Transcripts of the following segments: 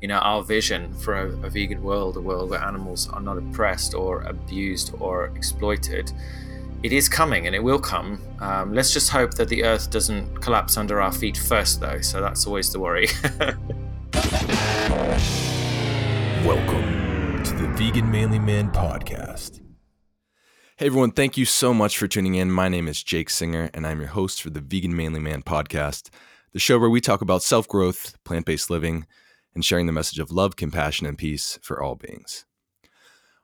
you know, our vision for a, a vegan world, a world where animals are not oppressed or abused or exploited, it is coming and it will come. Um, let's just hope that the earth doesn't collapse under our feet first, though. So that's always the worry. Welcome to the Vegan Manly Man podcast. Hey everyone, thank you so much for tuning in. My name is Jake Singer, and I'm your host for the Vegan Manly Man podcast, the show where we talk about self growth, plant based living, and sharing the message of love, compassion, and peace for all beings.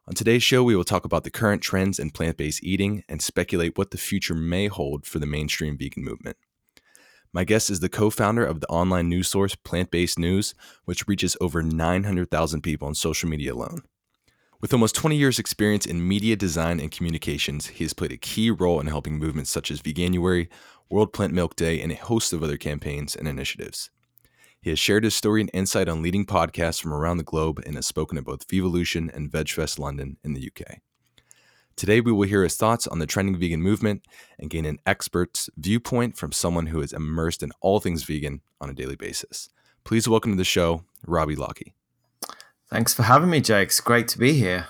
On today's show, we will talk about the current trends in plant based eating and speculate what the future may hold for the mainstream vegan movement. My guest is the co founder of the online news source Plant Based News, which reaches over 900,000 people on social media alone. With almost 20 years' experience in media design and communications, he has played a key role in helping movements such as Veganuary, World Plant Milk Day, and a host of other campaigns and initiatives. He has shared his story and insight on leading podcasts from around the globe and has spoken at both Vevolution and VegFest London in the UK. Today, we will hear his thoughts on the trending vegan movement and gain an expert's viewpoint from someone who is immersed in all things vegan on a daily basis. Please welcome to the show, Robbie Lockie. Thanks for having me, Jake. It's great to be here.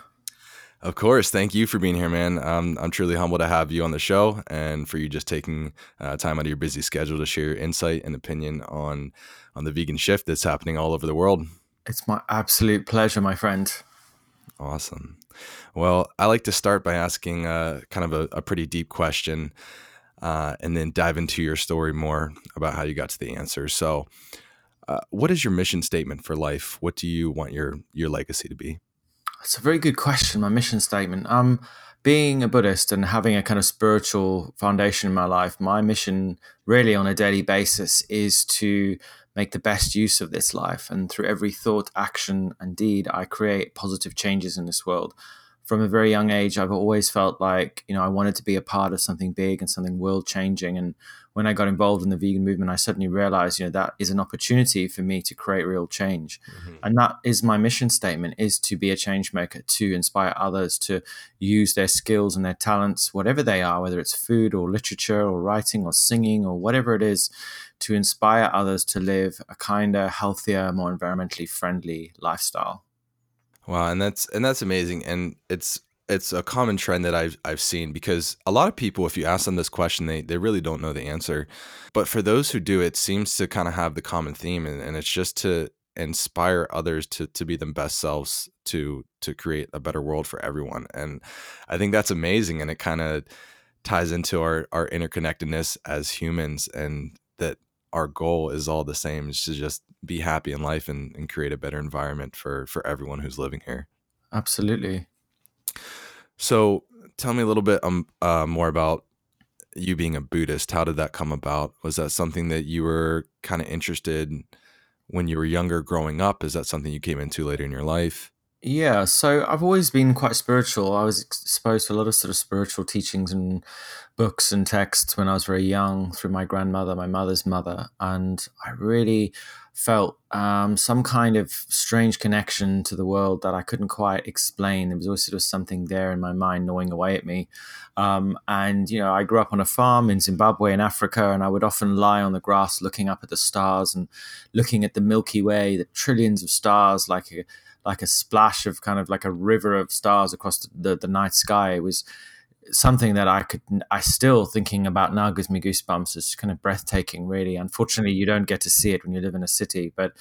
Of course. Thank you for being here, man. Um, I'm truly humbled to have you on the show and for you just taking uh, time out of your busy schedule to share your insight and opinion on on the vegan shift that's happening all over the world. It's my absolute pleasure, my friend. Awesome. Well, I like to start by asking uh, kind of a, a, pretty deep question uh, and then dive into your story more about how you got to the answer. So, uh, what is your mission statement for life? What do you want your your legacy to be? It's a very good question. My mission statement. Um, being a Buddhist and having a kind of spiritual foundation in my life, my mission really on a daily basis is to make the best use of this life. And through every thought, action, and deed, I create positive changes in this world. From a very young age, I've always felt like, you know, I wanted to be a part of something big and something world changing. And when I got involved in the vegan movement, I suddenly realized, you know, that is an opportunity for me to create real change. Mm-hmm. And that is my mission statement is to be a change maker, to inspire others to use their skills and their talents, whatever they are, whether it's food or literature or writing or singing or whatever it is, to inspire others to live a kinder, healthier, more environmentally friendly lifestyle. Wow, and that's and that's amazing. And it's it's a common trend that I've I've seen because a lot of people, if you ask them this question, they they really don't know the answer. But for those who do, it seems to kind of have the common theme, and, and it's just to inspire others to to be their best selves to to create a better world for everyone. And I think that's amazing, and it kind of ties into our our interconnectedness as humans, and our goal is all the same: is to just be happy in life and, and create a better environment for for everyone who's living here. Absolutely. So tell me a little bit um, uh, more about you being a Buddhist. How did that come about? Was that something that you were kind of interested when you were younger growing up? Is that something you came into later in your life? Yeah, so I've always been quite spiritual. I was exposed to a lot of sort of spiritual teachings and books and texts when I was very young through my grandmother, my mother's mother, and I really felt um, some kind of strange connection to the world that I couldn't quite explain. There was always sort of something there in my mind gnawing away at me. Um, and, you know, I grew up on a farm in Zimbabwe in Africa, and I would often lie on the grass looking up at the stars and looking at the Milky Way, the trillions of stars, like a, like a splash of kind of like a river of stars across the, the, the night sky. Was something that I could, I still thinking about now gives me goosebumps. It's kind of breathtaking, really. Unfortunately, you don't get to see it when you live in a city, but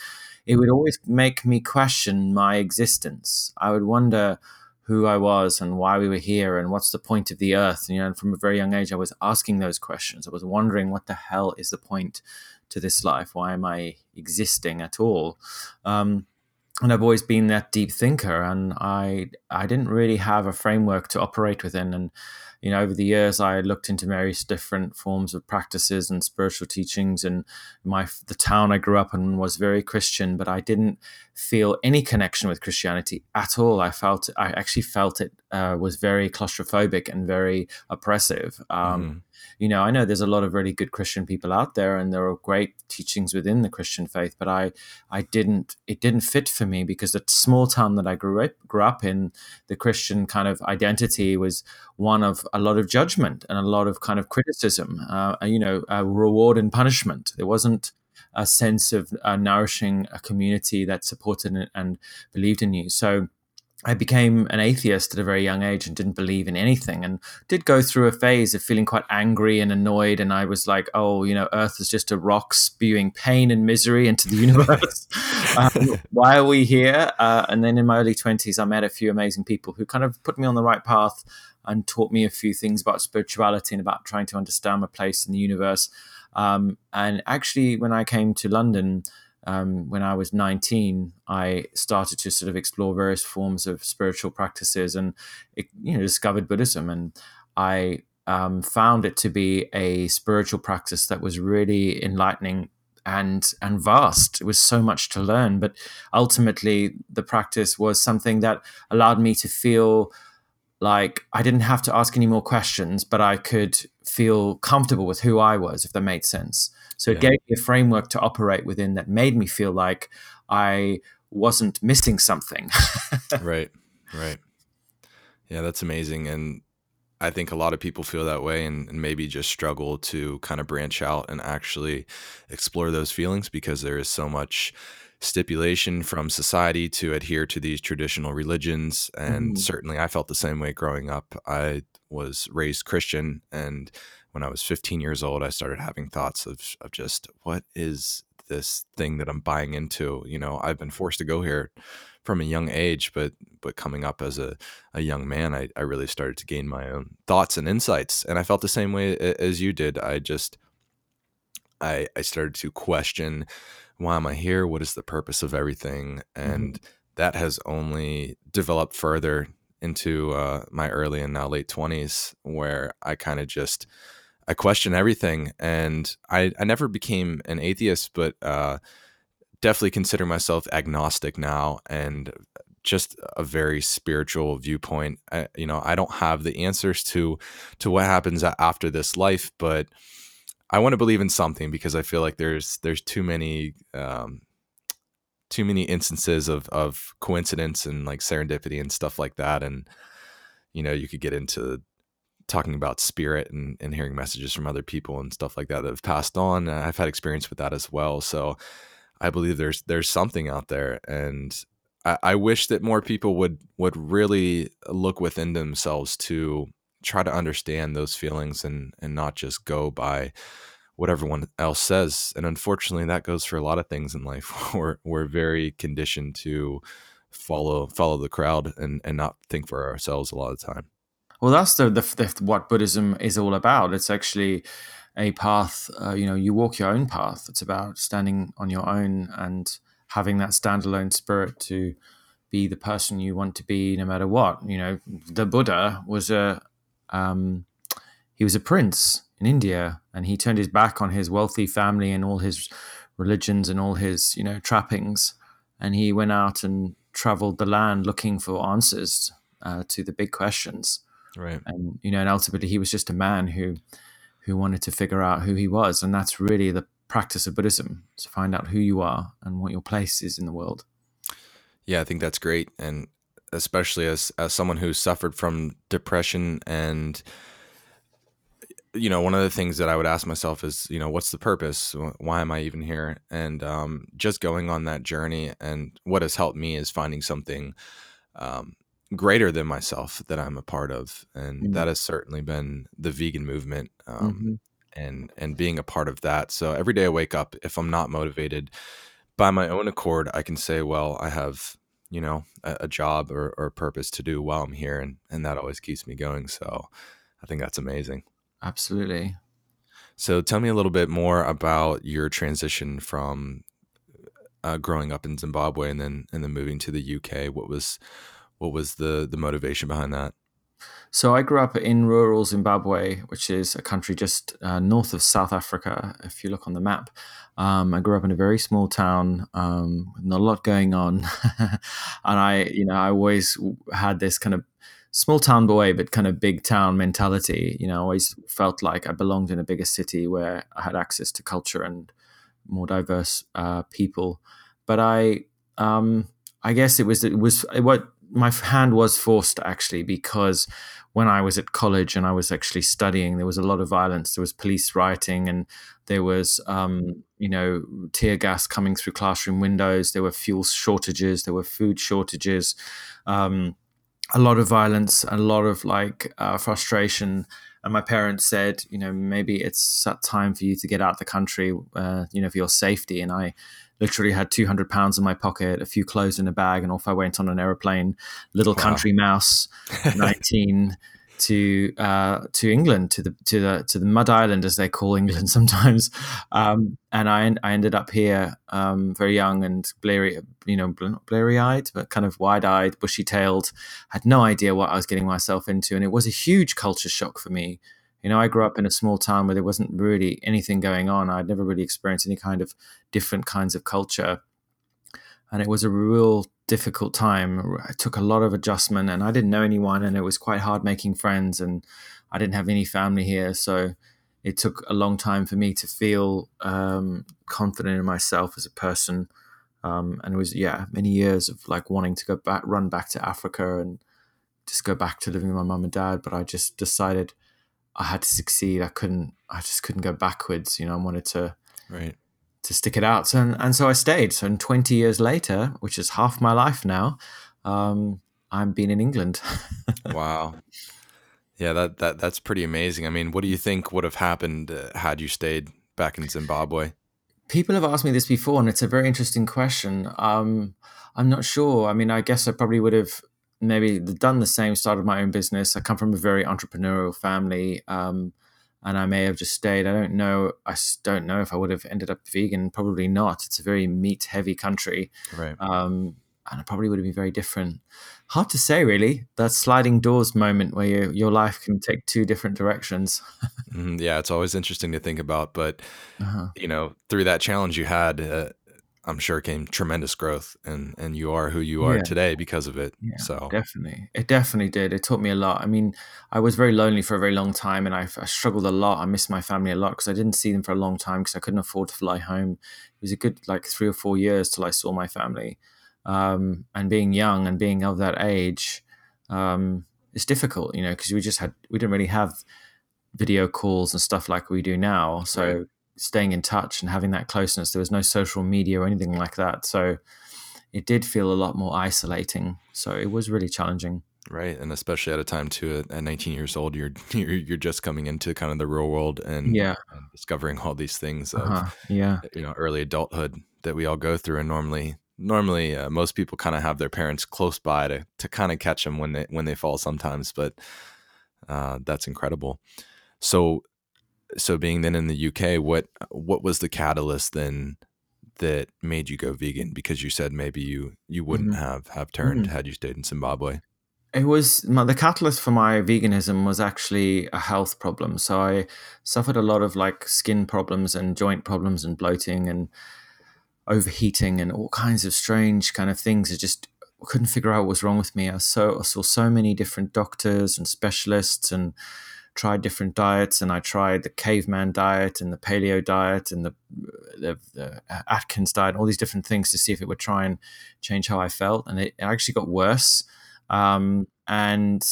it would always make me question my existence. I would wonder who I was and why we were here and what's the point of the earth. You know, and from a very young age, I was asking those questions. I was wondering what the hell is the point to this life? Why am I existing at all? Um, and I've always been that deep thinker, and I I didn't really have a framework to operate within. And you know, over the years, I looked into various different forms of practices and spiritual teachings. And my the town I grew up in was very Christian, but I didn't feel any connection with Christianity at all. I felt I actually felt it uh, was very claustrophobic and very oppressive. Um, mm-hmm you know, I know there's a lot of really good Christian people out there, and there are great teachings within the Christian faith, but I, I didn't, it didn't fit for me because the small town that I grew up, grew up in, the Christian kind of identity was one of a lot of judgment and a lot of kind of criticism, uh, you know, uh, reward and punishment. There wasn't a sense of uh, nourishing a community that supported and believed in you. So I became an atheist at a very young age and didn't believe in anything and did go through a phase of feeling quite angry and annoyed. And I was like, oh, you know, Earth is just a rock spewing pain and misery into the universe. um, why are we here? Uh, and then in my early 20s, I met a few amazing people who kind of put me on the right path and taught me a few things about spirituality and about trying to understand my place in the universe. Um, and actually, when I came to London, um, when I was 19, I started to sort of explore various forms of spiritual practices and, you know, discovered Buddhism. And I um, found it to be a spiritual practice that was really enlightening and and vast. It was so much to learn, but ultimately, the practice was something that allowed me to feel like I didn't have to ask any more questions, but I could feel comfortable with who I was, if that made sense. So yeah. it gave me a framework to operate within that made me feel like I wasn't missing something. right, right. Yeah, that's amazing. And I think a lot of people feel that way and, and, maybe just struggle to kind of branch out and actually explore those feelings because there is so much stipulation from society to adhere to these traditional religions. And mm. certainly I felt the same way growing up. I was raised Christian. And when I was 15 years old, I started having thoughts of, of just what is this thing that I'm buying into? You know, I've been forced to go here from a young age, but but coming up as a, a young man, I, I really started to gain my own thoughts and insights. And I felt the same way as you did. I just I I started to question why am I here? What is the purpose of everything? And mm-hmm. that has only developed further into uh, my early and now late 20s, where I kind of just I question everything. And I, I never became an atheist, but uh, definitely consider myself agnostic now and just a very spiritual viewpoint. I, you know, I don't have the answers to to what happens after this life, but I want to believe in something because I feel like there's there's too many um, too many instances of of coincidence and like serendipity and stuff like that, and you know you could get into talking about spirit and, and hearing messages from other people and stuff like that that have passed on. I've had experience with that as well, so I believe there's there's something out there, and I, I wish that more people would would really look within themselves to try to understand those feelings and and not just go by what everyone else says. And unfortunately, that goes for a lot of things in life. we're we're very conditioned to follow follow the crowd and and not think for ourselves a lot of the time. Well, that's the, the, the what Buddhism is all about. It's actually a path. Uh, you know, you walk your own path. It's about standing on your own and having that standalone spirit to be the person you want to be, no matter what. You know, the Buddha was a um, he was a prince in India, and he turned his back on his wealthy family and all his religions and all his you know trappings, and he went out and traveled the land looking for answers uh, to the big questions. Right. And you know, and ultimately, he was just a man who who wanted to figure out who he was, and that's really the practice of Buddhism: to find out who you are and what your place is in the world. Yeah, I think that's great, and especially as as someone who suffered from depression and you know one of the things that i would ask myself is you know what's the purpose why am i even here and um, just going on that journey and what has helped me is finding something um, greater than myself that i'm a part of and mm-hmm. that has certainly been the vegan movement um, mm-hmm. and and being a part of that so every day i wake up if i'm not motivated by my own accord i can say well i have you know a, a job or, or purpose to do while i'm here and and that always keeps me going so i think that's amazing. Absolutely. So tell me a little bit more about your transition from uh, growing up in zimbabwe and then and then moving to the uk what was what was the the motivation behind that so I grew up in rural Zimbabwe, which is a country just uh, north of South Africa. If you look on the map, um, I grew up in a very small town, um, not a lot going on, and I, you know, I always had this kind of small town boy, but kind of big town mentality. You know, I always felt like I belonged in a bigger city where I had access to culture and more diverse uh, people. But I, um, I guess it was it was it what my hand was forced actually because when I was at college and I was actually studying, there was a lot of violence. There was police rioting, and there was, um, you know, tear gas coming through classroom windows. There were fuel shortages. There were food shortages. Um, a lot of violence, a lot of like uh, frustration. And my parents said, you know, maybe it's time for you to get out of the country, uh, you know, for your safety. And I literally had 200 pounds in my pocket, a few clothes in a bag, and off I went on an aeroplane, little wow. country mouse, 19, to uh, to England, to the to the to the Mud Island as they call England sometimes. Um, and I I ended up here um, very young and bleary, you know, not bleary eyed, but kind of wide eyed, bushy tailed. Had no idea what I was getting myself into, and it was a huge culture shock for me you know, I grew up in a small town where there wasn't really anything going on. I'd never really experienced any kind of different kinds of culture. And it was a real difficult time. I took a lot of adjustment and I didn't know anyone and it was quite hard making friends and I didn't have any family here. So it took a long time for me to feel um, confident in myself as a person. Um, and it was, yeah, many years of like wanting to go back, run back to Africa and just go back to living with my mum and dad. But I just decided I had to succeed. I couldn't. I just couldn't go backwards. You know, I wanted to right to stick it out. So, and, and so I stayed. So, and 20 years later, which is half my life now, um, I'm been in England. wow. Yeah, that that that's pretty amazing. I mean, what do you think would have happened uh, had you stayed back in Zimbabwe? People have asked me this before, and it's a very interesting question. Um, I'm not sure. I mean, I guess I probably would have maybe done the same, started my own business. I come from a very entrepreneurial family, um, and I may have just stayed. I don't know. I don't know if I would have ended up vegan. Probably not. It's a very meat heavy country, right? Um, and it probably would have been very different. Hard to say, really. That sliding doors moment where you, your life can take two different directions. mm, yeah, it's always interesting to think about. But uh-huh. you know, through that challenge you had, uh, I'm sure came tremendous growth and and you are who you are yeah. today because of it. Yeah, so definitely, it definitely did. It taught me a lot. I mean, I was very lonely for a very long time, and I, I struggled a lot. I missed my family a lot because I didn't see them for a long time because I couldn't afford to fly home. It was a good like three or four years till I saw my family. Um, and being young and being of that age, um, it's difficult, you know, because we just had we didn't really have video calls and stuff like we do now. So. Right staying in touch and having that closeness. There was no social media or anything like that. So it did feel a lot more isolating. So it was really challenging. Right, and especially at a time too, at 19 years old, you're you're, you're just coming into kind of the real world and, yeah. and discovering all these things of uh-huh. yeah, you know, early adulthood that we all go through. And normally, normally uh, most people kind of have their parents close by to to kind of catch them when they when they fall sometimes. But uh, that's incredible. So so being then in the UK, what what was the catalyst then that made you go vegan? Because you said maybe you you wouldn't mm-hmm. have have turned mm-hmm. had you stayed in Zimbabwe. It was my, the catalyst for my veganism was actually a health problem. So I suffered a lot of like skin problems and joint problems and bloating and overheating and all kinds of strange kind of things. I just couldn't figure out what was wrong with me. I saw I saw so many different doctors and specialists and tried different diets and I tried the caveman diet and the paleo diet and the, the, the, Atkins diet, all these different things to see if it would try and change how I felt. And it, actually got worse. Um, and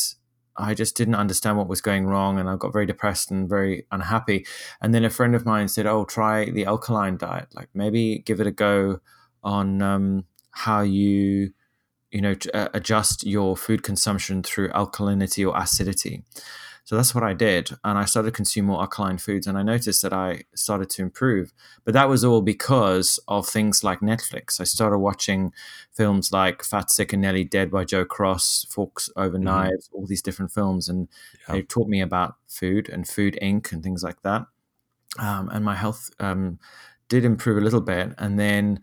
I just didn't understand what was going wrong. And I got very depressed and very unhappy. And then a friend of mine said, Oh, try the alkaline diet. Like maybe give it a go on um, how you you know, uh, adjust your food consumption through alkalinity or acidity. So that's what I did. And I started to consume more alkaline foods and I noticed that I started to improve. But that was all because of things like Netflix. I started watching films like Fat, Sick, and Nearly Dead by Joe Cross, Forks Over mm-hmm. Knives, all these different films. And yeah. they taught me about food and Food Inc and things like that. Um, and my health um, did improve a little bit. And then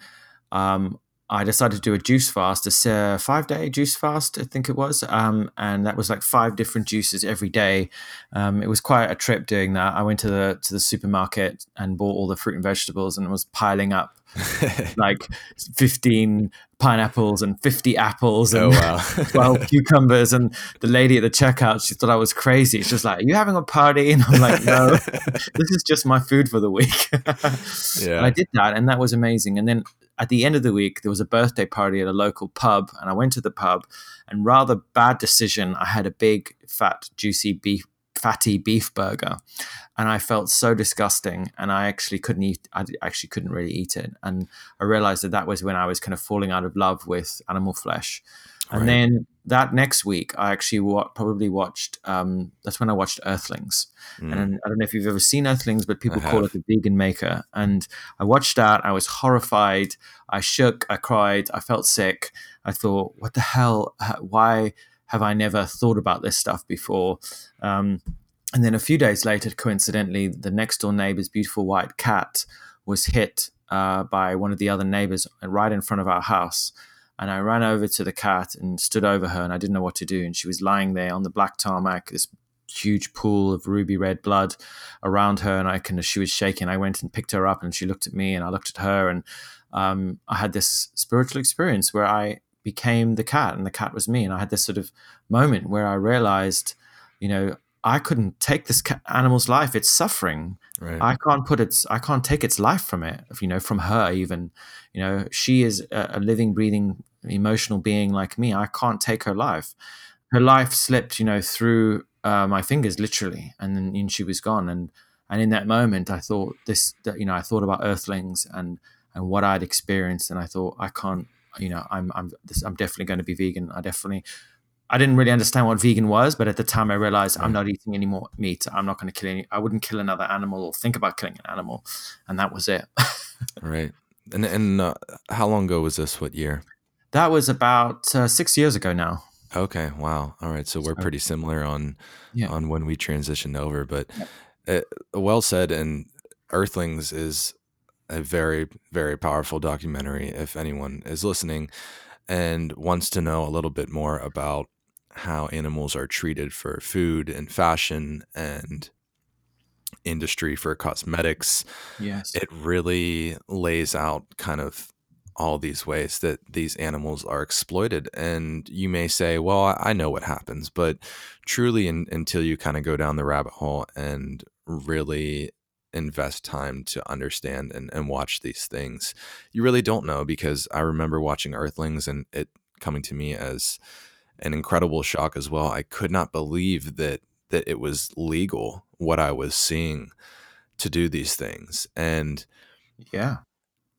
um, I decided to do a juice fast, a five day juice fast, I think it was. Um, and that was like five different juices every day. Um, it was quite a trip doing that. I went to the to the supermarket and bought all the fruit and vegetables and it was piling up like 15 pineapples and 50 apples and Oh, wow. 12 cucumbers. And the lady at the checkout, she thought I was crazy. She's just like, Are you having a party? And I'm like, No, this is just my food for the week. Yeah. And I did that, and that was amazing. And then at the end of the week, there was a birthday party at a local pub, and I went to the pub, and rather bad decision. I had a big, fat, juicy beef, fatty beef burger, and I felt so disgusting, and I actually couldn't eat. I actually couldn't really eat it, and I realized that that was when I was kind of falling out of love with animal flesh. And Right. then that next week, I actually wa- probably watched. Um, that's when I watched Earthlings, Mm. and I don't know if you've ever seen Earthlings, but people I call have. it the vegan maker. And I watched that. I was horrified. I shook. I cried. I felt sick. I thought, what the hell? Why have I never thought about this stuff before? Um, and then a few days later, coincidentally, the next door neighbor's beautiful white cat was hit uh, by one of the other neighbors right in front of our house. And I ran over to the cat and stood over her, and I didn't know what to do. And she was lying there on the black tarmac, this huge pool of ruby red blood around her, and I can, she was shaking. I went and picked her up, and she looked at me, and I looked at her, and um, I had this spiritual experience where I became the cat, and the cat was me, and I had this sort of moment where I realized, you know, I couldn't take this animal's life; it's suffering. Right. I can't put its, I can't take its life from it, you know, from her even. You know, she is a, a living, breathing, emotional being like me. I can't take her life. Her life slipped, you know, through uh, my fingers, literally, and then and she was gone. And and in that moment, I thought this, that, you know, I thought about Earthlings and and what I'd experienced, and I thought I can't, you know, I'm I'm this, I'm definitely going to be vegan. I definitely. I didn't really understand what vegan was, but at the time I realized I'm not eating any more meat. I'm not going to kill any. I wouldn't kill another animal or think about killing an animal, and that was it. right. And and uh, how long ago was this? What year? that was about uh, six years ago now. Okay. Wow. All right. So we're pretty similar on Yeah. on when we transitioned over, but uh, well said. And Earthlings is a very very powerful documentary. If anyone is listening and wants to know a little bit more about how animals are treated for food and fashion and industry for cosmetics, Yes. it really lays out kind of all these ways that these animals are exploited. And you may say, well, I know what happens, but truly, in, until you kind of go down the rabbit hole and really invest time to understand and, and watch these things, you really don't know. Because I remember watching Earthlings and it coming to me as an incredible shock as well. I could not believe that that it was legal what I was seeing to do these things. And yeah.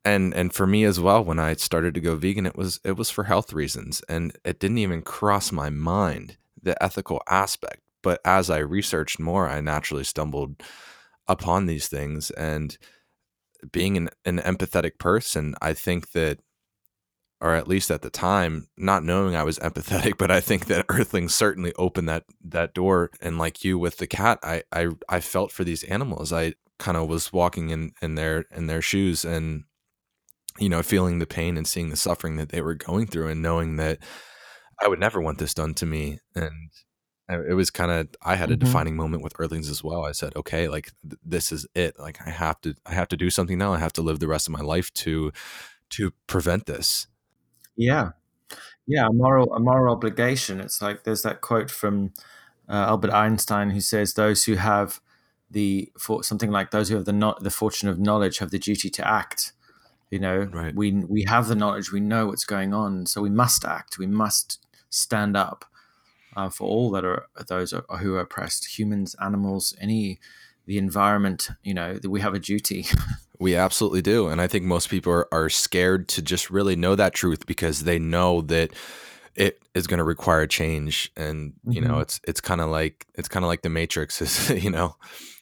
and and for me as well when i started to go vegan it was it was for health reasons and it didn't even cross my mind the ethical aspect but as i researched more i naturally stumbled upon these things and being an, an empathetic person i think that or at least at the time not knowing i was empathetic but i think that earthlings certainly opened that that door. And like you with the cat i i, I felt for these animals. I kind of was walking in in their in their shoes and you know feeling the pain and seeing the suffering that they were going through and knowing that i would never want this done to me. And it was kind of i had a Mhm. defining moment with earthlings as well i said okay like th- this is it like i have to i have to do something now i have to live the rest of my life to to prevent this Yeah. Yeah. A moral, a moral obligation. It's like there's that quote from uh, Albert Einstein who says, "Those who have the for something like those who have the not the fortune of knowledge have the duty to act." You know, Right. we we have the knowledge, we know what's going on, so we must act. We must stand up uh, for all that are those who are oppressed, humans, animals, any the environment. You know, that we have a duty. We absolutely do. And I think most people are, are scared to just really know that truth because they know that it is going to require change. And, you know, Mhm. it's, it's kind of like, it's kind of like the matrix is, you know,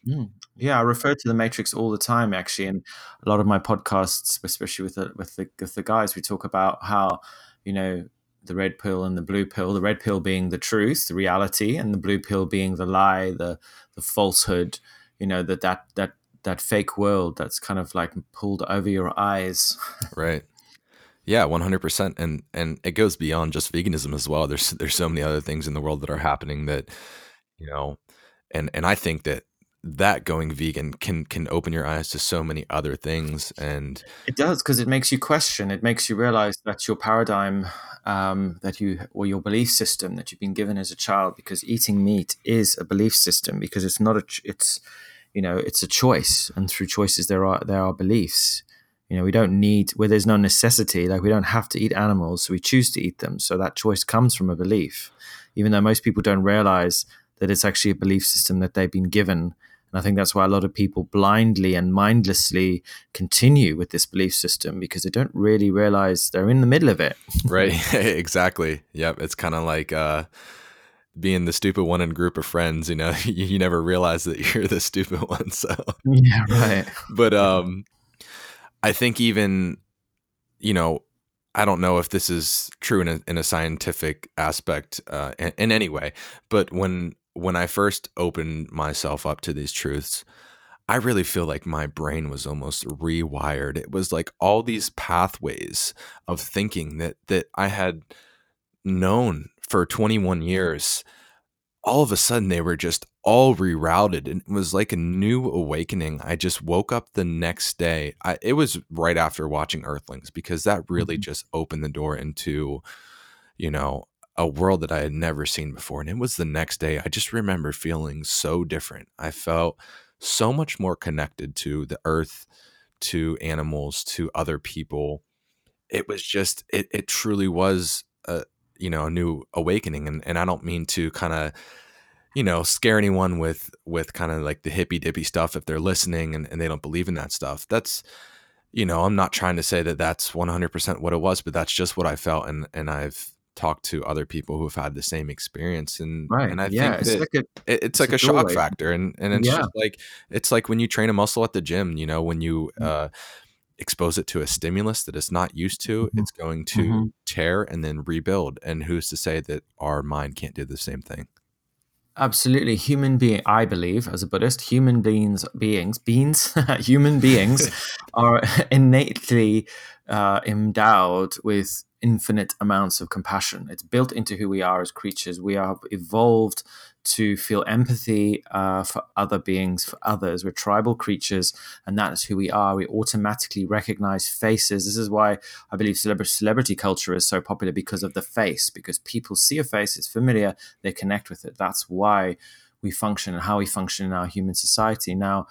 Mm. Yeah, I refer to the Matrix all the time, actually, and a lot of my podcasts, especially with the with the with the guys, we talk about how you know the red pill and the blue pill. The red pill being the truth, the reality, and the blue pill being the lie, the the falsehood. You know that that that that fake world that's kind of like pulled over your eyes. right. Yeah, 100%. And, and it goes beyond just veganism as well. There's, there's so many other things in the world that are happening that, you know, and, and I think that that going vegan can can open your eyes to so many other things and it does because it makes you question it makes you realize that your paradigm um, that you or your belief system that you've been given as a child because eating meat is a belief system because it's not a it's you know it's a choice and through choices there are there are beliefs. You know we don't need where there's no necessity like we don't have to eat animals so we choose to eat them. So that choice comes from a belief even though most people don't realize that it's actually a belief system that they've been given and I think that's why a lot of people blindly and mindlessly continue with this belief system because they don't really realize they're in the middle of it. right. exactly. Yep. It's kind of like uh, being the stupid one in a group of friends. You know, you, you never realize that you're the stupid one. So, yeah, right. but um, I think even, you know, I don't know if this is true in a, in a scientific aspect uh, in, in any way, but when when I first opened myself up to these truths, I really feel like my brain was almost rewired. It was like all these pathways of thinking that that I had known for 21 years. All of a sudden they were just all rerouted and it was like a new awakening. I just woke up the next day. I, it was right after watching Earthlings because that really mm-hmm. just opened the door into you know a world that I had never seen before. And it was the next day. I just remember feeling so different. I felt so much more connected to the earth, to animals, to other people. It was just, it, it truly was a, you know, a new awakening. And, and I don't mean to kind of, you know, scare anyone with, with kind of like the hippy dippy stuff if they're listening and, and they don't believe in that stuff. That's, you know, I'm not trying to say that that's 100% what it was, but that's just what I felt. And, and I've, talk to other people who've had the same experience and right. and I yeah, think it's like a, it, it's, it's like a, a shock factor and and it's yeah. just like it's like when you train a muscle at the gym you know when you mm. uh, expose it to a stimulus that it's not used to mm-hmm. it's going to mm-hmm. tear and then rebuild and who's to say that our mind can't do the same thing absolutely human being i believe as a buddhist human beings beings beings human beings are innately uh, endowed with infinite amounts of compassion. It's built into who we are as creatures. We are evolved to feel empathy uh, for other beings, for others. We're tribal creatures, and that is who we are. We automatically recognize faces. This is why I believe celebrity, celebrity culture is so popular because of the face, because people see a face, it's familiar, they connect with it. That's why we function and how we function in our human society. Now,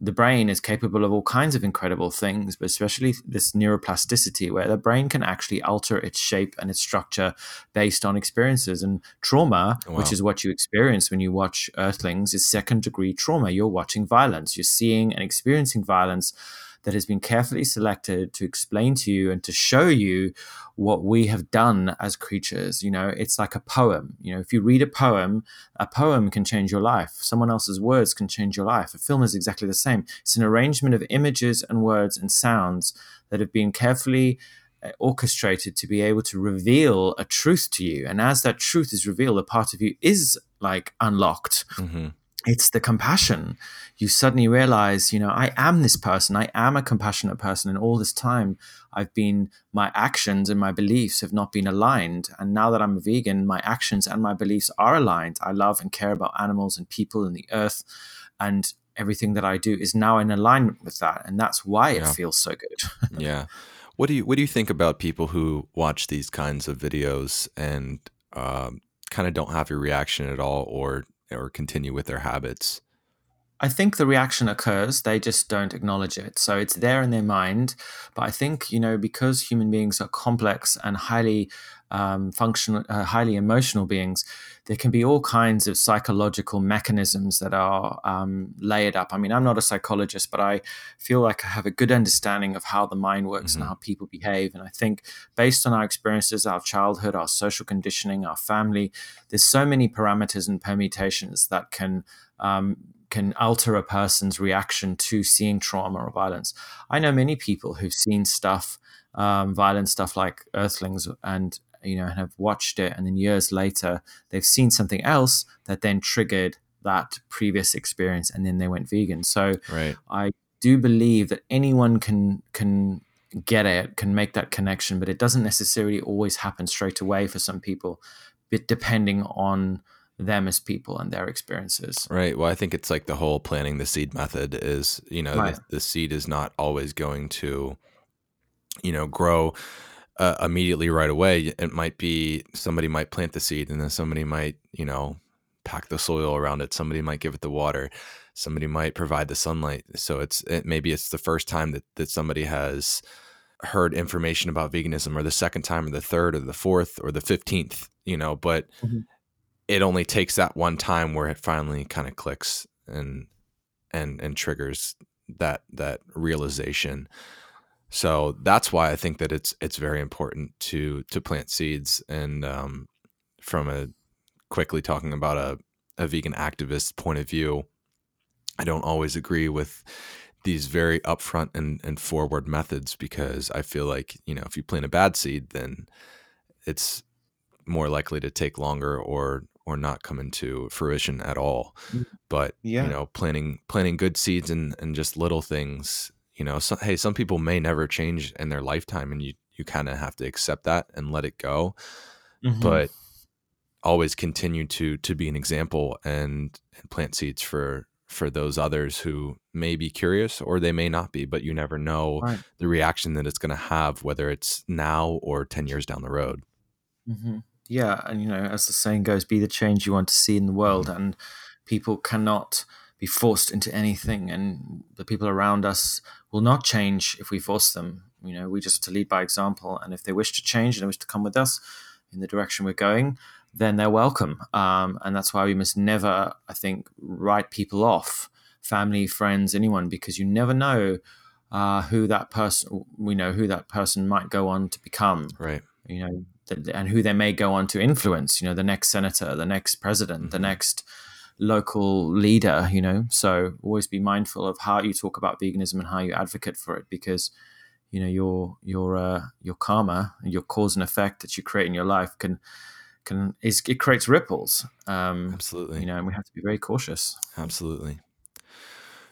the brain is capable of all kinds of incredible things, but especially this neuroplasticity, where the brain can actually alter its shape and its structure based on experiences. And trauma, oh, wow. which is what you experience when you watch Earthlings, is second degree trauma. You're watching violence, you're seeing and experiencing violence that has been carefully selected to explain to you and to show you what we have done as creatures. You know, it's like a poem. You know, if you read a poem, a poem can change your life. Someone else's words can change your life. A film is exactly the same. It's an arrangement of images and words and sounds that have been carefully uh, orchestrated to be able to reveal a truth to you. And as that truth is revealed, a part of you is like unlocked. Mm-hmm it's the compassion. You suddenly realize, you know, I am this person. I am a compassionate person. And all this time, I've been, my actions and my beliefs have not been aligned. And now that I'm a vegan, my actions and my beliefs are aligned. I love and care about animals and people and the earth. And everything that I do is now in alignment with that. And that's why it feels so good. yeah. What do you What do you think about people who watch these kinds of videos and um, kind of don't have a reaction at all, or or continue with their habits? I think the reaction occurs, they just don't acknowledge it. So it's there in their mind. But I think, you know, because human beings are complex and highly um, functional, uh, highly emotional beings, there can be all kinds of psychological mechanisms that are um, layered up. I mean, I'm not a psychologist, but I feel like I have a good understanding of how the mind works mm-hmm. and how people behave. And I think based on our experiences, our childhood, our social conditioning, our family, there's so many parameters and permutations that can um, can alter a person's reaction to seeing trauma or violence. I know many people who've seen stuff, um, violent stuff like Earthlings, and you know and have watched it, and then years later they've seen something else that then triggered that previous experience, and then they went vegan. So right. I do believe that anyone can can get it, can make that connection, but it doesn't necessarily always happen straight away for some people, but depending on them as people and their experiences. Right. Well, I think it's like the whole planting the seed method is, you know, right. the, the, seed is not always going to, you know, grow uh, immediately right away. It might be somebody might plant the seed and then somebody might, you know, pack the soil around it. Somebody might give it the water. Somebody might provide the sunlight. So it's it, maybe it's the first time that that somebody has heard information about veganism, or the second time, or the third, or the fourth, or the fifteenth. You know, but mm-hmm. it only takes that one time where it finally kind of clicks and and and triggers that that realization. So that's why I think that it's it's very important to to plant seeds and um, from a quickly talking about a, a vegan activist point of view, I don't always agree with these very upfront and, and forward methods because I feel like, you know, if you plant a bad seed, then it's more likely to take longer or or not come into fruition at all. Mm. But yeah. you know, planting planting good seeds and and just little things, you know, so, hey, some people may never change in their lifetime and you you kind of have to accept that and let it go. Mm-hmm. But always continue to to be an example and, and plant seeds for for those others who may be curious or they may not be but you never know right. the reaction that it's going to have whether it's now or 10 years down the road mm-hmm. yeah and you know as the saying goes be the change you want to see in the world mm-hmm. and people cannot be forced into anything and the people around us will not change if we force them you know we just have to lead by example and if they wish to change and they wish to come with us in the direction we're going then they're welcome. Um, and that's why we must never, I think, write people off, family, friends, anyone, because you never know uh, who that person, we know who that person might go on to become. Right. You know, and who they may go on to influence, you know, the next senator, the next president, mm-hmm. the next local leader, you know. So always be mindful of how you talk about veganism and how you advocate for it because you know your your uh, your karma, your cause and effect that you create in your life can can is it creates ripples. Um, Absolutely, you know, and we have to be very cautious. Absolutely.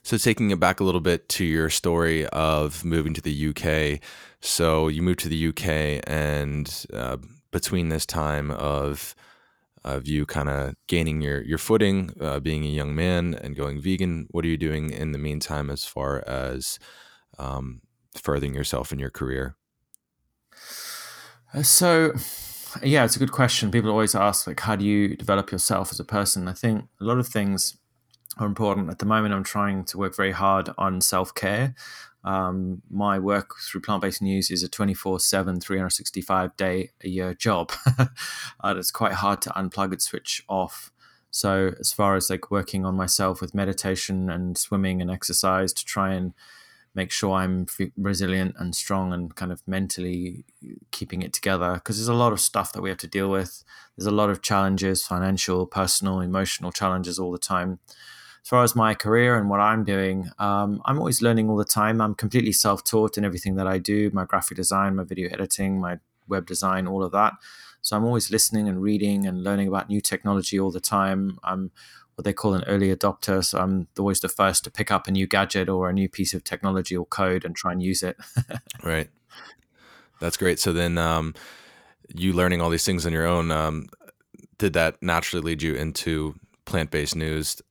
So taking it back a little bit to your story of moving to the UK. So you moved to the UK, and uh, between this time of of you kind of gaining your your footing, uh, being a young man, and going vegan, what are you doing in the meantime as far as um, furthering yourself in your career? Uh, so yeah, it's a good question. People always ask, like, how do you develop yourself as a person? I think a lot of things are important. At the moment, I'm trying to work very hard on self care. Um, my work through plant based news is a 24 7, 365 day a year job. and it's quite hard to unplug and switch off. So, as far as like working on myself with meditation and swimming and exercise to try and make sure I'm resilient and strong and kind of mentally keeping it together because there's a lot of stuff that we have to deal with. There's a lot of challenges, financial, personal, emotional challenges all the time. As far as my career and what I'm doing, um, I'm always learning all the time. I'm completely self taught in everything that I do my graphic design, my video editing, my web design, all of that. So I'm always listening and reading and learning about new technology all the time. I'm what they call an early adopter. So I'm always the first to pick up a new gadget or a new piece of technology or code and try and use it. right. That's great. So then, um, you learning all these things on your own, um, did that naturally lead you into plant based news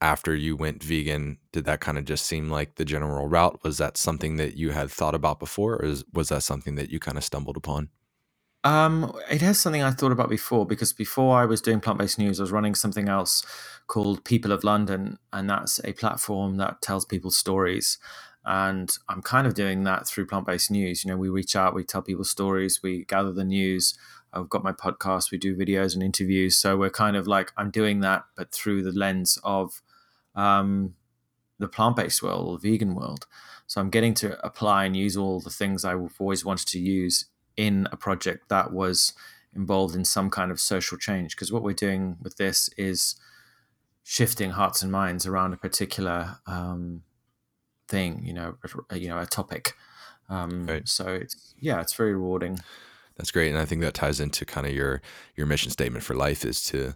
after you went vegan? Did that kind of just seem like the general route? Was that something that you had thought about before, or was that something that you kind of stumbled upon? Um, it has something I thought about before because before I was doing plant based news, I was running something else called People of London, and that's a platform that tells people stories. And I'm kind of doing that through plant based news. You know, we reach out, we tell people stories, we gather the news. I've got my podcast, we do videos and interviews. So we're kind of like, I'm doing that, but through the lens of um, the plant based world or vegan world. So I'm getting to apply and use all the things I've always wanted to use in a project that was involved in some kind of social change. Because what we're doing with this is shifting hearts and minds around a particular um, thing, you know, a, you know, a topic. Um, right. So it's yeah, it's very rewarding. That's great, and I think that ties into kind of your your mission statement for life is to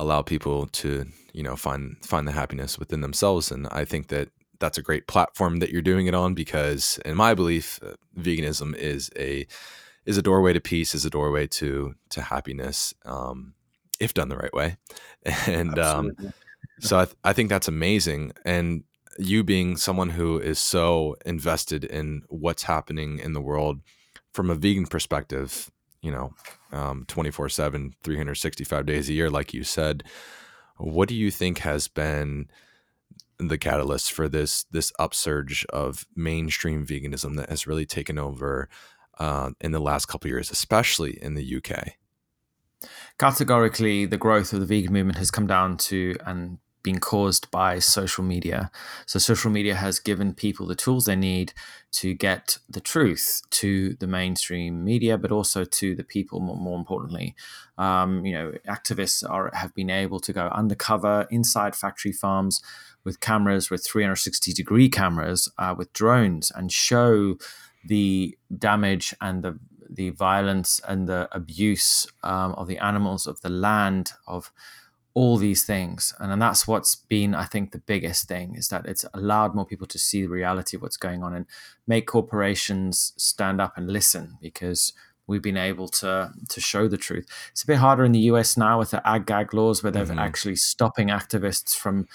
allow people to you know find find the happiness within themselves, and I think that that's a great platform that you're doing it on because, in my belief, uh, veganism is a is a doorway to peace, is a doorway to to happiness. Um, if done the right way. And um, so I, th- I think that's amazing. And you being someone who is so invested in what's happening in the world from a vegan perspective, you know, um, 24 7, 365 days a year, like you said, what do you think has been the catalyst for this this upsurge of mainstream veganism that has really taken over uh, in the last couple years, especially in the UK? Categorically, the growth of the vegan movement has come down to and been caused by social media. So, social media has given people the tools they need to get the truth to the mainstream media, but also to the people. More, more importantly, um, you know, activists are have been able to go undercover inside factory farms with cameras, with 360 degree cameras, uh, with drones, and show the damage and the the violence and the abuse um, of the animals, of the land, of all these things. And, and that's what's been i think the biggest thing is that it's allowed more people to see the reality of what's going on and make corporations stand up and listen because we've been able to to show the truth. It's a bit harder in the us now with the ag gag laws where they're mm-hmm. actually stopping activists from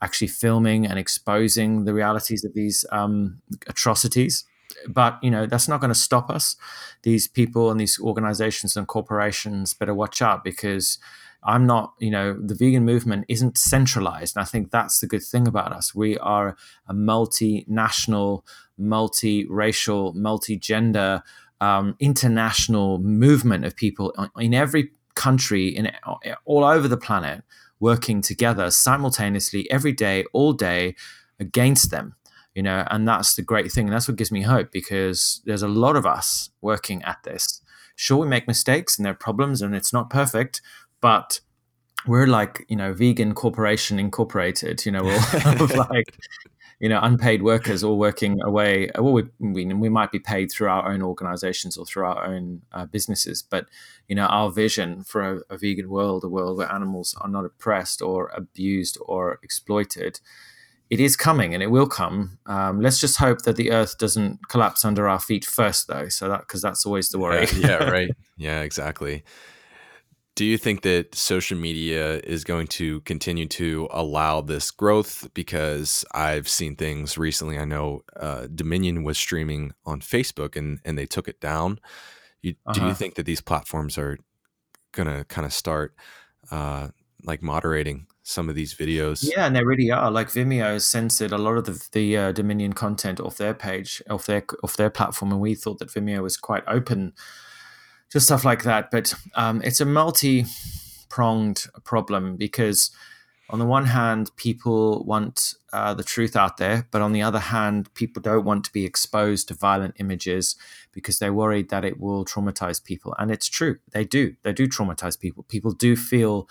actually filming and exposing the realities of these um, atrocities. But you know that's not going to stop us. These people and these organizations and corporations better watch out because I'm not, you know, the vegan movement isn't centralized. And I think that's the good thing about us. We are a multinational, multi-racial, multi-gender, um, international movement of people in every country, in all over the planet, working together simultaneously every day, all day, against them. You know, and that's the great thing. And that's what gives me hope because there's a lot of us working at this. Sure, we make mistakes and there are problems and it's not perfect, but we're like you know vegan corporation incorporated you know we're like you know unpaid workers all working away. Well we, we, we might be paid through our own organizations or through our own uh, businesses but you know our vision for a, a, vegan world a world where animals are not oppressed or abused or exploited it is coming and it will come. Um, let's just hope that the earth doesn't collapse under our feet first though so that because that's always the worry. Yeah, yeah right. Yeah exactly do you think that social media is going to continue to allow this growth? Because I've seen things recently. I know uh, Dominion was streaming on Facebook and, and they took it down. You, uh-huh. Do you uh-huh. think that these platforms are going to kind of start uh, like moderating some of these videos? Yeah, and they really are. Like Vimeo censored a lot of the, the uh, Dominion content off their page, off their off their platform, and we thought that Vimeo was quite open just stuff like that. But um, it's a multi pronged problem because, on the one hand, people want uh, the truth out there, but on the other hand, people don't want to be exposed to violent images because they're worried that it will traumatize people. And it's true, they do. They do traumatize people. People do feel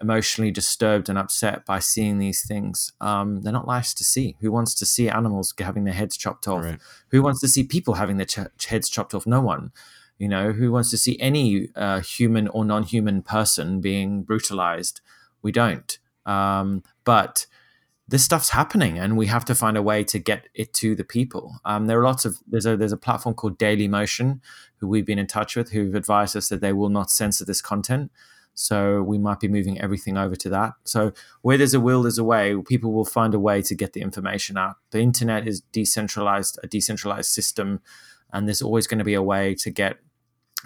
emotionally disturbed and upset by seeing these things. Um, they're not nice to see. Who wants to see animals having their heads chopped off? Right. Who wants to see people having their ch- heads chopped off? No one. You know, who wants to see any uh, human or non-human person being brutalized? We don't. Um, but this stuff's happening, and we have to find a way to get it to the people. Um, there are lots of there's a there's a platform called Dailymotion, who we've been in touch with, who've advised us that they will not censor this content. So we might be moving everything over to that. So where there's a will, there's a way. People will find a way to get the information out. The internet is decentralized, a decentralized system, and there's always going to be a way to get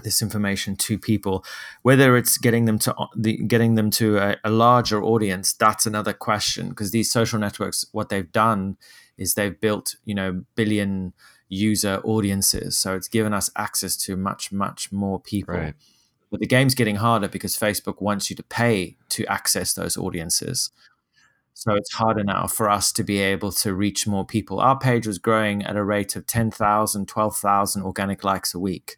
this information to people whether it's getting them to uh, the, getting them to a, a larger audience that's another question because these social networks what they've done is they've built you know billion user audiences. So it's given us access to much much more people. Right. but the game's getting harder because facebook wants you to pay to access those audiences. So it's harder now for us to be able to reach more people. Our page was growing at a rate of 10,000 12,000 organic likes a week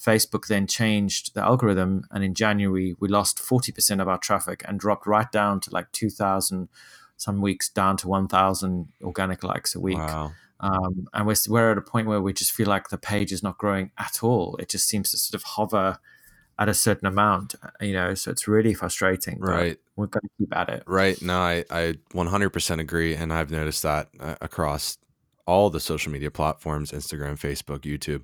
Facebook then changed the algorithm, and in January we lost 40% of our traffic and dropped right down to like 2,000, some weeks down to 1,000 organic likes a week. Wow. Um, and we're, we're at a point where we just feel like the page is not growing at all. It just seems to sort of hover at a certain amount, you know, so it's really frustrating. Right. We're going to keep at it. Right. No, I, I 100% agree. And I've noticed that uh, across all the social media platforms Instagram, Facebook, YouTube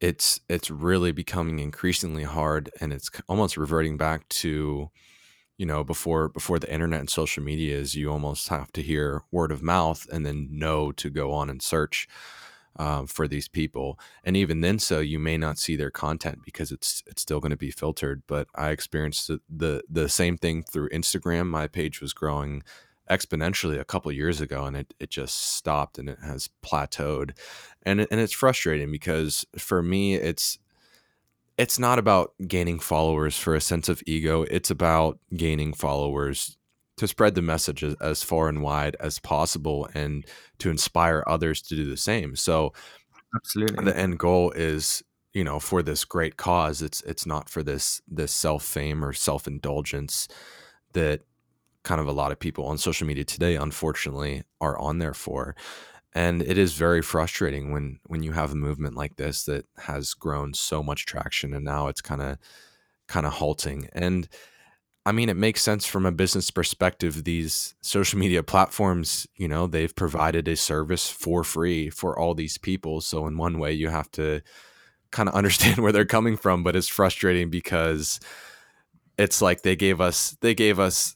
it's it's really becoming increasingly hard and it's almost reverting back to you know before before the internet and social media is you almost have to hear word of mouth and then know to go on and search um, for these people. And even then so you may not see their content because it's it's still going to be filtered but i experienced the, the the same thing through instagram. My page was growing exponentially a couple years ago and it, it just stopped and it has plateaued. And and it's frustrating because for me it's it's not about gaining followers for a sense of ego. It's about gaining followers to spread the message as, as far and wide as possible and to inspire others to do the same. So absolutely. the end goal is you know for this great cause it's it's not for this this self fame or self indulgence that kind of a lot of people on social media today unfortunately are on there for. And it is very frustrating when when you have a movement like this that has grown so much traction and now it's kind of kind of halting. And i mean it makes sense from a business perspective these social media platforms you know they've provided a service for free for all these people. So in one way you have to kind of understand where they're coming from but it's frustrating because it's like they gave us they gave us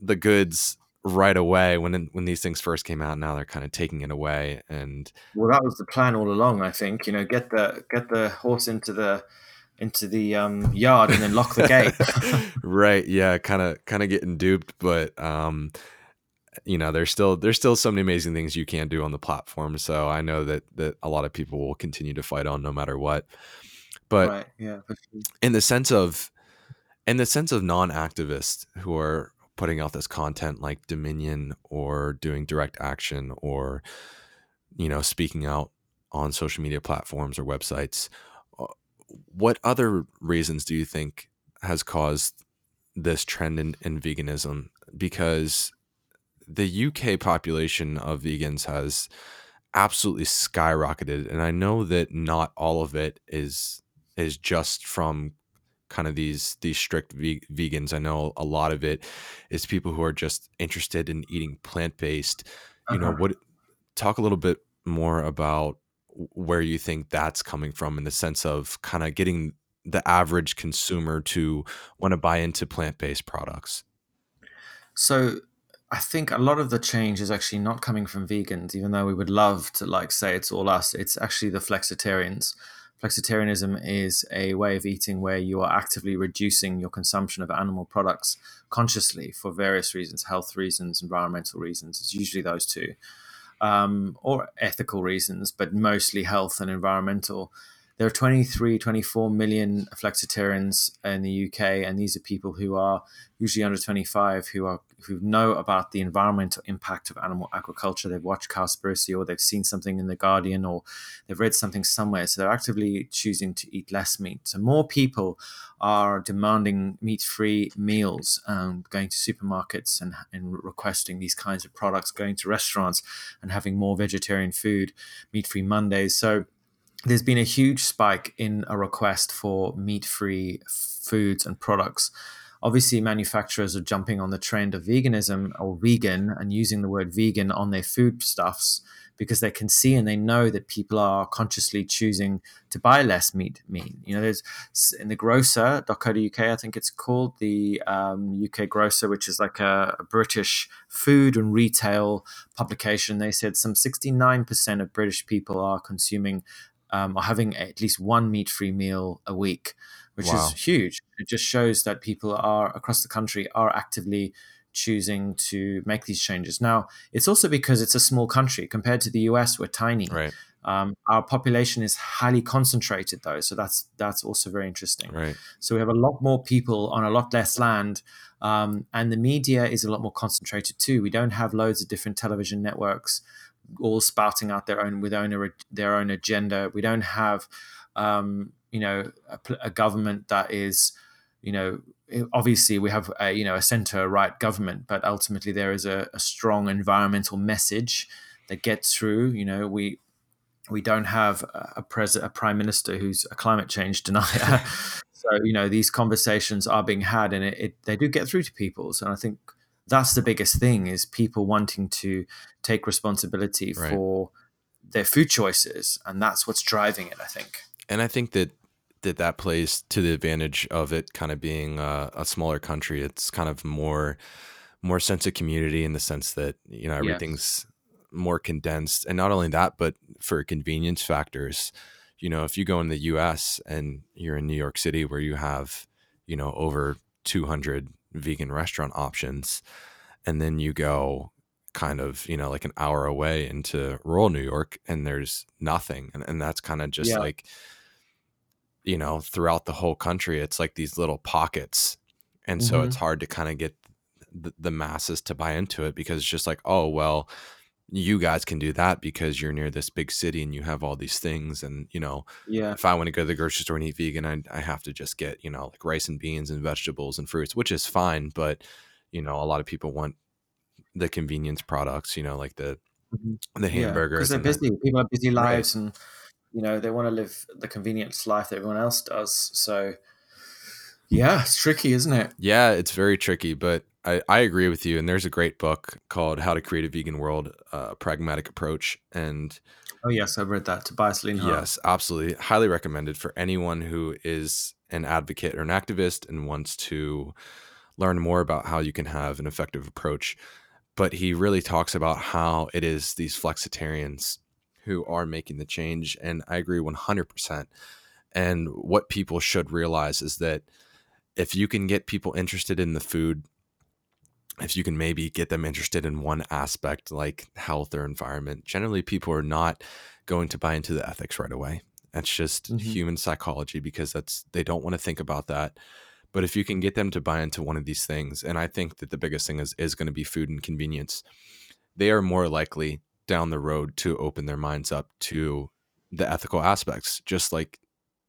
the goods right away when when these things first came out. Now they're kind of taking it away, and well, that was the plan all along. I think you know, get the get the horse into the into the um, yard and then lock the gate. right? Yeah, kind of kind of getting duped, but um, you know, there's still there's still so many amazing things you can do on the platform. So I know that that a lot of people will continue to fight on no matter what. But right. yeah, in the sense of in the sense of non-activists who are putting out this content like Dominion or doing direct action or you know speaking out on social media platforms or websites uh, what other reasons do you think has caused this trend in, in veganism? Because the UK population of vegans has absolutely skyrocketed and I know that not all of it is is just from kind of these these strict ve- vegans. I know a lot of it is people who are just interested in eating plant based. You uh-huh. know, what talk a little bit more about where you think that's coming from in the sense of kind of getting the average consumer to want to buy into plant based products. So I think a lot of the change is actually not coming from vegans, even though we would love to like say it's all us. It's actually the flexitarians Flexitarianism is a way of eating where you are actively reducing your consumption of animal products consciously for various reasons health reasons, environmental reasons. It's usually those two, um, or ethical reasons, but mostly health and environmental. There are 23, 24 million flexitarians in the UK, and these are people who are usually under 25 who are who know about the environmental impact of animal agriculture. They've watched Cowspiracy or they've seen something in the Guardian or they've read something somewhere. So they're actively choosing to eat less meat. So more people are demanding meat-free meals, um, going to supermarkets and, and requesting these kinds of products, going to restaurants and having more vegetarian food, meat-free Mondays. So there's been a huge spike in a request for meat-free foods and products obviously manufacturers are jumping on the trend of veganism or vegan and using the word vegan on their foodstuffs because they can see and they know that people are consciously choosing to buy less meat. Meat, you know, there's in the grocer.co.uk, I think it's called the um, UK Grocer, which is like a, a, British food and retail publication. They said some 69% of British people are consuming um, or having at least one meat-free meal a week which wow. is huge. It just shows that people are across the country are actively choosing to make these changes. Now, it's also because it's a small country compared to the US. We're tiny. Right. Um, our population is highly concentrated, though, so that's that's also very interesting. Right. So we have a lot more people on a lot less land, um, and the media is a lot more concentrated too. We don't have loads of different television networks all spouting out their own with own their own agenda. We don't have um, you know a, a government that is you know obviously we have a, you know a center right government but ultimately there is a, a, strong environmental message that gets through. You know we we don't have a president a prime minister who's a climate change denier. So you know these conversations are being had and it, it, they do get through to people. So i think that's the biggest thing is people wanting to take responsibility right. for their food choices and that's what's driving it i think and I think that that that plays to the advantage of it kind of being a, a smaller country. It's kind of more more sense of community in the sense that you know everything's yes. more condensed, and not only that, but for convenience factors. You know, if you go in the U.S. and you're in New York City, where you have you know over 200 vegan restaurant options, and then you go kind of you know like an hour away into rural New York, and there's nothing, and, and that's kind of just yeah. like you know throughout the whole country it's like these little pockets and mm-hmm. so it's hard to kind of get the, the, masses to buy into it because it's just like oh well you guys can do that because you're near this big city and you have all these things and you know yeah if i want to go to the grocery store and eat vegan I, I have to just get you know like rice and beans and vegetables and fruits which is fine but you know a lot of people want the convenience products you know like the mm-hmm. the hamburgers because yeah, they're busy the, people have busy lives right. and you know they want to live the convenience life that everyone else does. So yeah it's tricky isn't it? Yeah it's very tricky but I, I agree with you and there's a great book called how to create a vegan world uh, pragmatic approach and oh yes i've read that tobias Leenaert. yes absolutely highly recommended for anyone who is an advocate or an activist and wants to learn more about how you can have an effective approach. But he really talks about how it is these flexitarians who are making the change. And I agree 100%. And what people should realize is that if you can get people interested in the food, if you can maybe get them interested in one aspect like health or environment, generally people are not going to buy into the ethics right away. That's just mm-hmm. human psychology because that's they don't want to think about that. But if you can get them to buy into one of these things, and I think that the biggest thing is is going to be food and convenience, they are more likely down the road to open their minds up to the ethical aspects, just like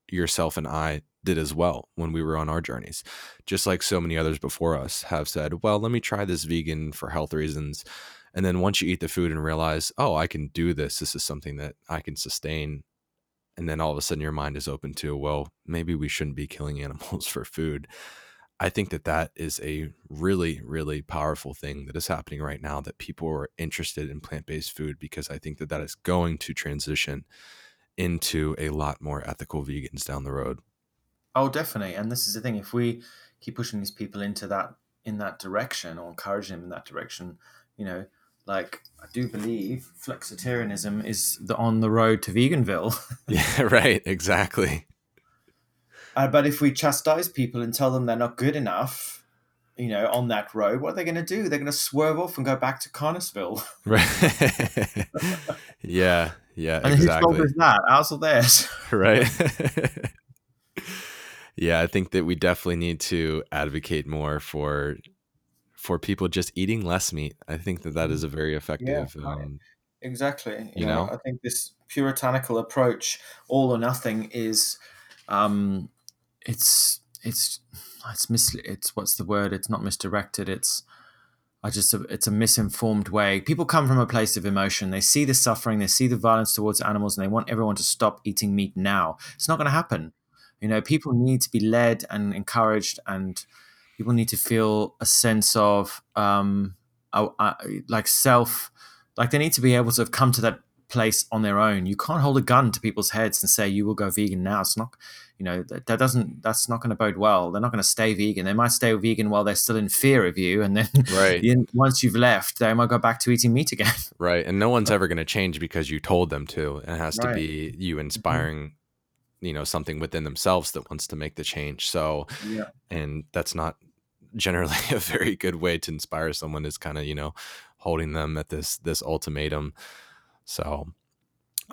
yourself and I did as well when we were on our journeys. Just like so many others before us have said, well, let me try this vegan for health reasons. And then once you eat the food and realize, oh, I can do this, this is something that I can sustain. And then all of a sudden your mind is open to, well, maybe we shouldn't be killing animals for food. I think that that is a really, really powerful thing that is happening right now that people are interested in plant based food because I think that that is going to transition into a lot more ethical vegans down the road. Oh, definitely. And this is the thing if we keep pushing these people into that in that direction or encourage them in that direction, you know, like I do believe flexitarianism is the on the road to veganville. yeah, right, exactly. Uh, but if we chastise people and tell them they're not good enough, you know, on that road, what are they going to do? They're going to swerve off and go back to Carnesville. Right. yeah. Yeah. And exactly. whose fault is that? Ours or theirs? right. yeah, I think that we definitely need to advocate more for for people just eating less meat. I think that that is a very effective. Yeah, um, exactly. You, you know, know, I think this puritanical approach, all or nothing, is um, it's it's it's mis it's what's the word? It's not misdirected. It's I just it's a misinformed way. People come from a place of emotion. They see the suffering, they see the violence towards animals, and they want everyone to stop eating meat now. It's not going to happen. You know, people need to be led and encouraged, and people need to feel a sense of um, like self, like they need to be able to come to that place on their own. You can't hold a gun to people's heads and say you will go vegan now. It's not you know that, that doesn't that's not going to bode well they're not going to stay vegan they might stay vegan while they're still in fear of you and then right once you've left they might go back to eating meat again right and no one's ever going to change because you told them to it has right. to be you mm-hmm. inspiring mm-hmm. you know something within themselves that wants to make the change so yeah and that's not generally a very good way to inspire someone is kind of you know holding them at this this ultimatum so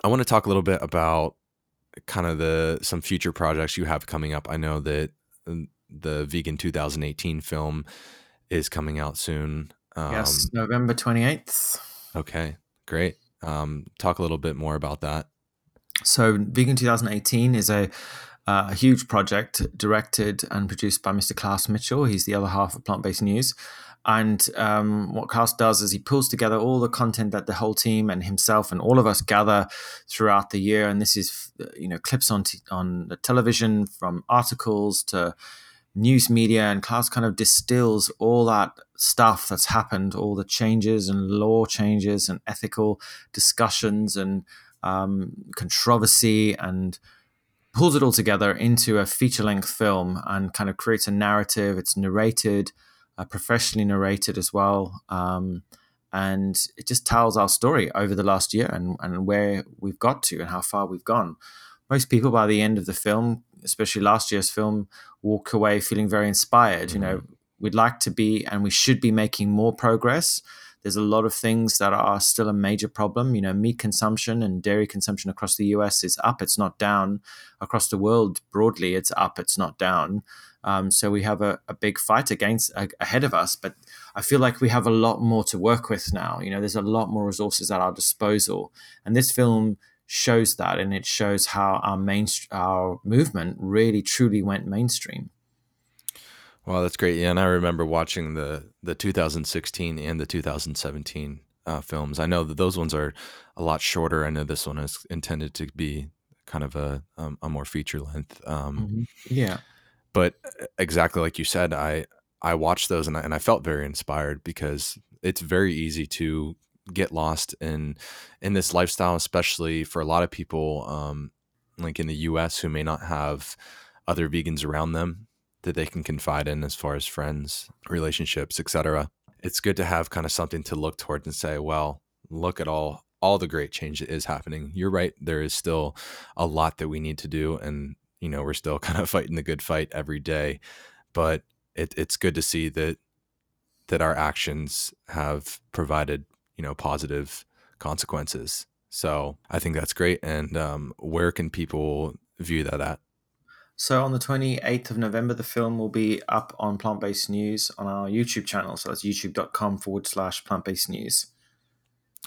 i want to talk a little bit about kind of the some future projects you have coming up. I know that um, the Vegan 2018 film is coming out soon. Um, yes, November 28th. Okay, great. Um, talk a little bit more about that. So, Vegan 2018 is a uh, a huge project directed and produced by Mr. Klaus Mitchell. He's the other half of Plant Based News. And um, what Klaus does is he pulls together all the content that the whole team and himself and all of us gather throughout the year. And this is, you know, clips on t- on the television from articles to news media. And Klaus kind of distills all that stuff that's happened, all the changes and law changes and ethical discussions and um, controversy and pulls it all together into a feature length film and kind of creates a narrative. It's narrated, uh, professionally narrated as well. Um, and it just tells our story over the last year and, and where we've got to and how far we've gone. Most people by the end of the film, especially last year's film, walk away feeling very inspired. Mm-hmm. You know, mm-hmm. we'd like to be and we should be making more progress. There's a lot of things that are still a major problem. You know, meat consumption and dairy consumption across the US is up, it's not down. Across the world, broadly, it's up, it's not down. Um, so we have a, a big fight against uh, ahead of us, but I feel like we have a lot more to work with now. You know, there's a lot more resources at our disposal, and this film shows that, and it shows how our main our movement really truly went mainstream. Wow, that's great. Yeah, and I remember watching the the 2016 and the 2017 uh, films. I know that those ones are a lot shorter. I know this one is intended to be kind of a um, a more feature length. Um, mm-hmm. Yeah, but uh, exactly like you said, I I watched those and I, and I felt very inspired because it's very easy to get lost in in this lifestyle, especially for a lot of people, um, like in the U.S. who may not have other vegans around them that they can confide in as far as friends, relationships, etc. It's good to have kind of something to look toward and say, well, look at all all the great change that is happening. You're right, there is still a lot that we need to do and you know, we're still kind of fighting the good fight every day, but it, it's good to see that that our actions have provided, you know, positive consequences. So I think that's great. And um, where can people view that at? So on the 28th of November, the film will be up on Plant Based News on our YouTube channel. So that's youtube.com forward slash plant based news.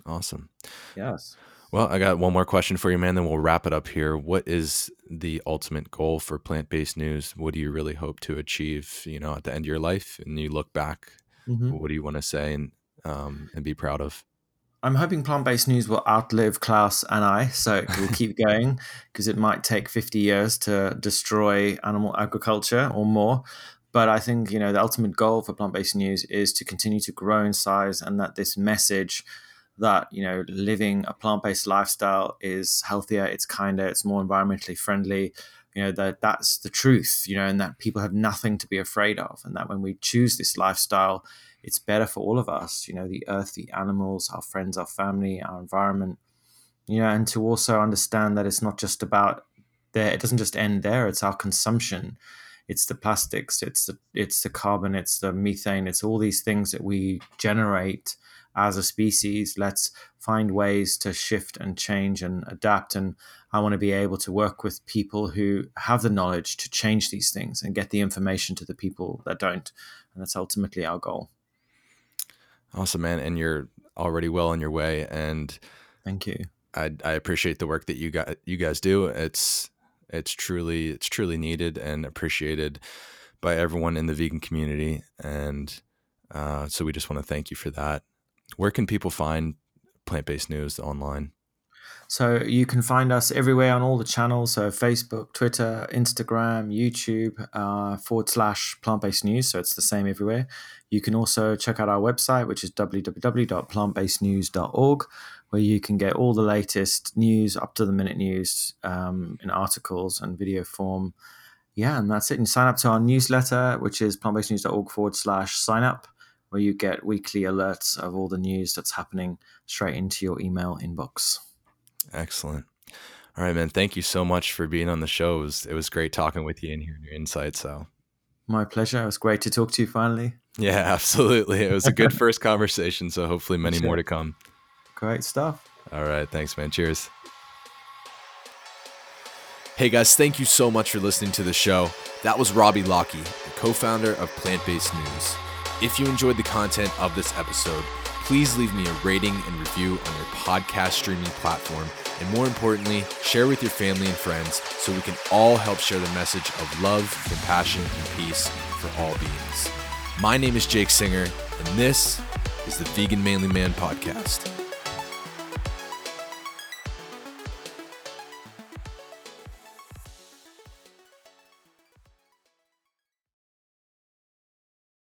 Awesome. Yes. Well, I got one more question for you, man. Then we'll wrap it up here. What is the ultimate goal for plant based news? What do you really hope to achieve, you know, at the end of your life? And you look back, mm-hmm. what do you want to say and, um, and be proud of? I'm hoping plant based news will outlive Klaus and I, so it will keep going because it might take 50 years to destroy animal agriculture or more. But I think you know the ultimate goal for plant based news is to continue to grow in size, and that this message that you know living a plant based lifestyle is healthier, it's kinder, it's more environmentally friendly. You know that that's the truth. You know, and that people have nothing to be afraid of, and that when we choose this lifestyle it's better for all of us, you know, the earth, the animals, our friends, our family, our environment, you know, and to also understand that it's not just about there, it doesn't just end there, it's our consumption. It's the plastics, it's the it's the carbon, it's the methane, it's all these things that we generate as a species. Let's find ways to shift and change and adapt. And I want to be able to work with people who have the knowledge to change these things and get the information to the people that don't. And that's ultimately our goal. Awesome, man. And you're already well on your way. And thank you. I, I appreciate the work that you got you guys do. It's it's truly it's truly needed and appreciated by everyone in the vegan community. And uh, so we just want to thank you for that. Where can people find plant based news online? So you can find us everywhere on all the channels. So Facebook, Twitter, Instagram, YouTube, uh, forward slash plant based news. So it's the same everywhere. You can also check out our website, which is www.plantbasednews.org, where you can get all the latest news, up to the minute news um, in articles and video form. Yeah, and that's it. And sign up to our newsletter, which is plantbasednews.org forward slash sign up, where you get weekly alerts of all the news that's happening straight into your email inbox. Excellent. All right, man. Thank you so much for being on the show. It was, it was great talking with you and hearing your insights. So, my pleasure. It was great to talk to you finally. Yeah, absolutely. It was a good first conversation. So, hopefully, many more to come. Great stuff. All right. Thanks, man. Cheers. Hey, guys. Thank you so much for listening to the show. That was Robbie Lockie, the co founder of Plant Based News. If you enjoyed the content of this episode, please leave me a rating and review on your podcast streaming platform. And more importantly, share with your family and friends so we can all help share the message of love, compassion, and peace for all beings. My name is Jake Singer, and this is the Vegan Manly Man Podcast.